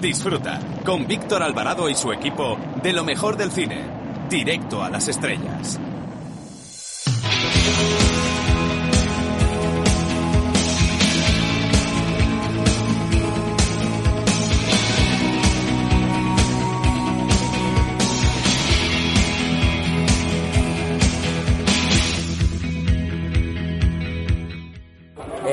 Disfruta con Víctor Alvarado y su equipo de lo mejor del cine. Directo a las estrellas.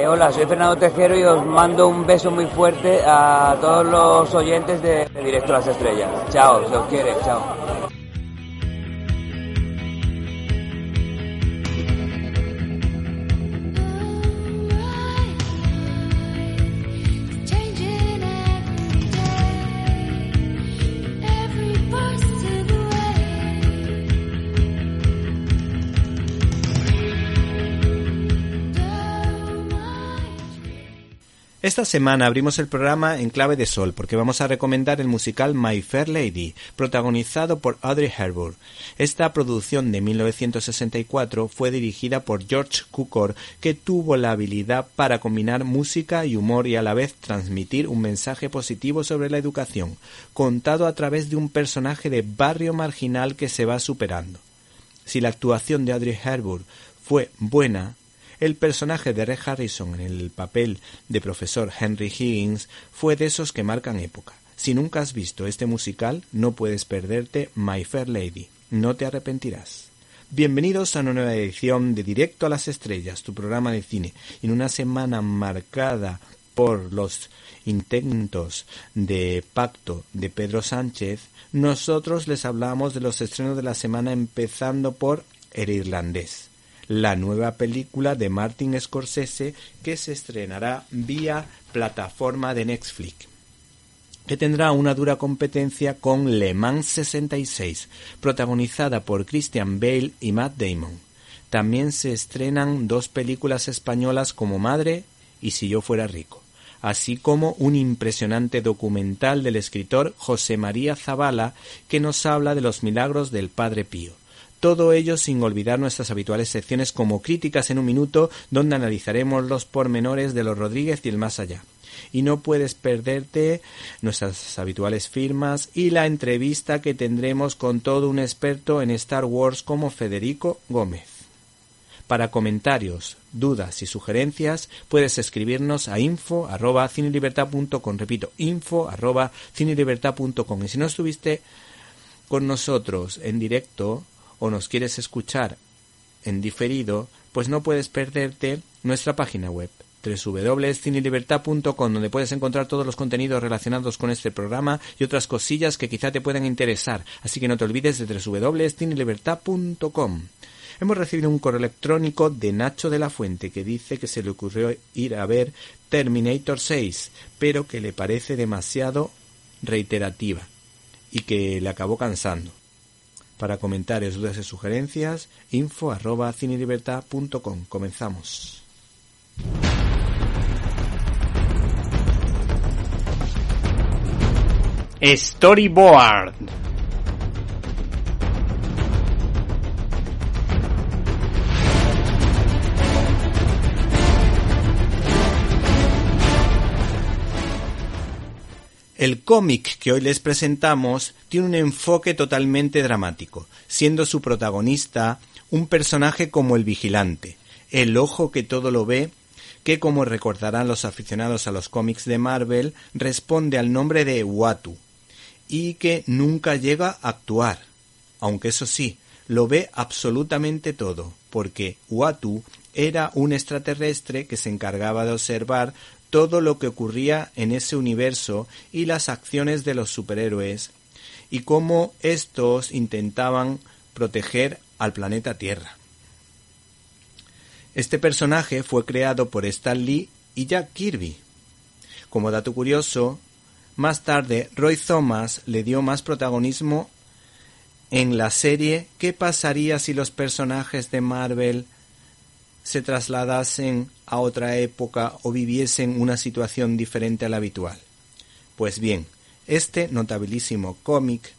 Eh, hola, soy Fernando Tejero y os mando un beso muy fuerte a todos los oyentes de, Directo a las Estrellas. Chao, se os quiere, chao. Esta semana abrimos el programa en clave de sol porque vamos a recomendar el musical My Fair Lady, protagonizado por Audrey Hepburn. Esta producción de 1964 fue dirigida por George Cukor, que tuvo la habilidad para combinar música y humor y a la vez transmitir un mensaje positivo sobre la educación, contado a través de un personaje de barrio marginal que se va superando. Si la actuación de Audrey Hepburn fue buena, el personaje de Red Harrison en el papel de profesor Henry Higgins fue de esos que marcan época. Si nunca has visto este musical, no puedes perderte My Fair Lady. No te arrepentirás. Bienvenidos a una nueva edición de Directo a las Estrellas, tu programa de cine, en una semana marcada por los intentos de pacto de Pedro Sánchez, nosotros les hablamos de los estrenos de la semana empezando por El Irlandés la nueva película de Martin Scorsese que se estrenará vía plataforma de Netflix que tendrá una dura competencia con Le Mans 66, protagonizada por Christian Bale y Matt Damon. También se estrenan dos películas españolas como Madre y Si yo fuera rico, así como un impresionante documental del escritor José María Zavala que nos habla de los milagros del Padre Pío. Todo ello sin olvidar nuestras habituales secciones como Críticas en un Minuto, donde analizaremos los pormenores de los Rodríguez y el más allá. Y no puedes perderte nuestras habituales firmas y la entrevista que tendremos con todo un experto en Star Wars como Federico Gómez. Para comentarios, dudas y sugerencias puedes escribirnos a info arroba cinelibertad.com. Repito, info arroba cinelibertad.com. Y si no estuviste con nosotros en directo, o nos quieres escuchar en diferido, pues no puedes perderte nuestra página web www.cinelibertad.com donde puedes encontrar todos los contenidos relacionados con este programa y otras cosillas que quizá te puedan interesar. Así que no te olvides de www.cinelibertad.com. Hemos recibido un correo electrónico de Nacho de la Fuente que dice que se le ocurrió ir a ver Terminator 6, pero que le parece demasiado reiterativa y que le acabó cansando. Para comentarios, dudas y sugerencias, info arroba cinelibertad.com. Comenzamos. Storyboard. El cómic que hoy les presentamos tiene un enfoque totalmente dramático, siendo su protagonista un personaje como el vigilante, el ojo que todo lo ve, que como recordarán los aficionados a los cómics de Marvel, responde al nombre de Watu, y que nunca llega a actuar, aunque eso sí, lo ve absolutamente todo, porque Watu era un extraterrestre que se encargaba de observar todo lo que ocurría en ese universo y las acciones de los superhéroes y cómo estos intentaban proteger al planeta Tierra. Este personaje fue creado por Stan Lee y Jack Kirby. Como dato curioso, más tarde Roy Thomas le dio más protagonismo en la serie ¿Qué pasaría si los personajes de Marvel se trasladasen a otra época o viviesen una situación diferente a la habitual. Pues bien, este notabilísimo cómic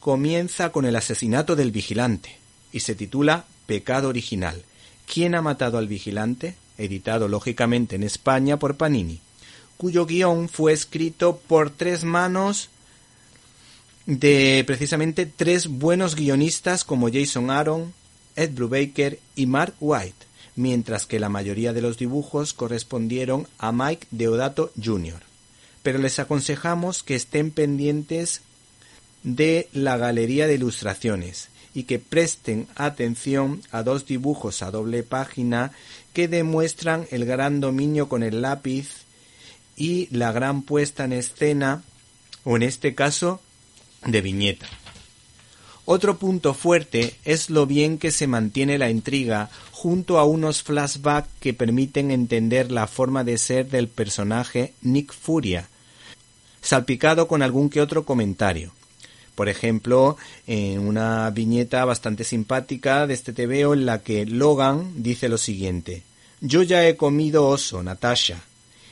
comienza con el asesinato del vigilante y se titula Pecado Original, ¿Quién ha matado al vigilante? editado lógicamente en España por Panini, cuyo guion fue escrito por tres manos de precisamente tres buenos guionistas como Jason Aaron, Ed Brubaker y Mark White, mientras que la mayoría de los dibujos correspondieron a Mike Deodato Jr. Pero les aconsejamos que estén pendientes de la galería de ilustraciones y que presten atención a dos dibujos a doble página que demuestran el gran dominio con el lápiz y la gran puesta en escena, o en este caso, de viñeta. Otro punto fuerte es lo bien que se mantiene la intriga junto a unos flashbacks que permiten entender la forma de ser del personaje Nick Furia, salpicado con algún que otro comentario. Por ejemplo, en una viñeta bastante simpática de este TVO en la que Logan dice lo siguiente: Yo ya he comido oso, Natasha,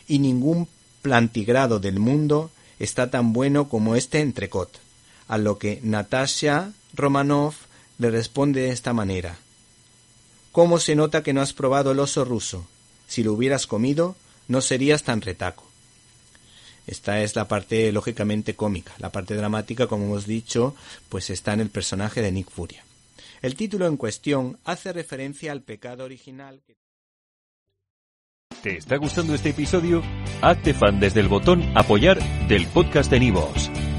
y ningún plantigrado del mundo está tan bueno como este entrecot. A lo que Natasha Romanov le responde de esta manera: ¿Cómo se nota que no has probado el oso ruso? Si lo hubieras comido, no serías tan retaco. Esta es la parte lógicamente cómica. La parte dramática, como hemos dicho, pues está en el personaje de Nick Furia. El título en cuestión hace referencia al pecado original. que- ¿Te está gustando este episodio? Hazte fan desde el botón Apoyar del podcast de Nivos.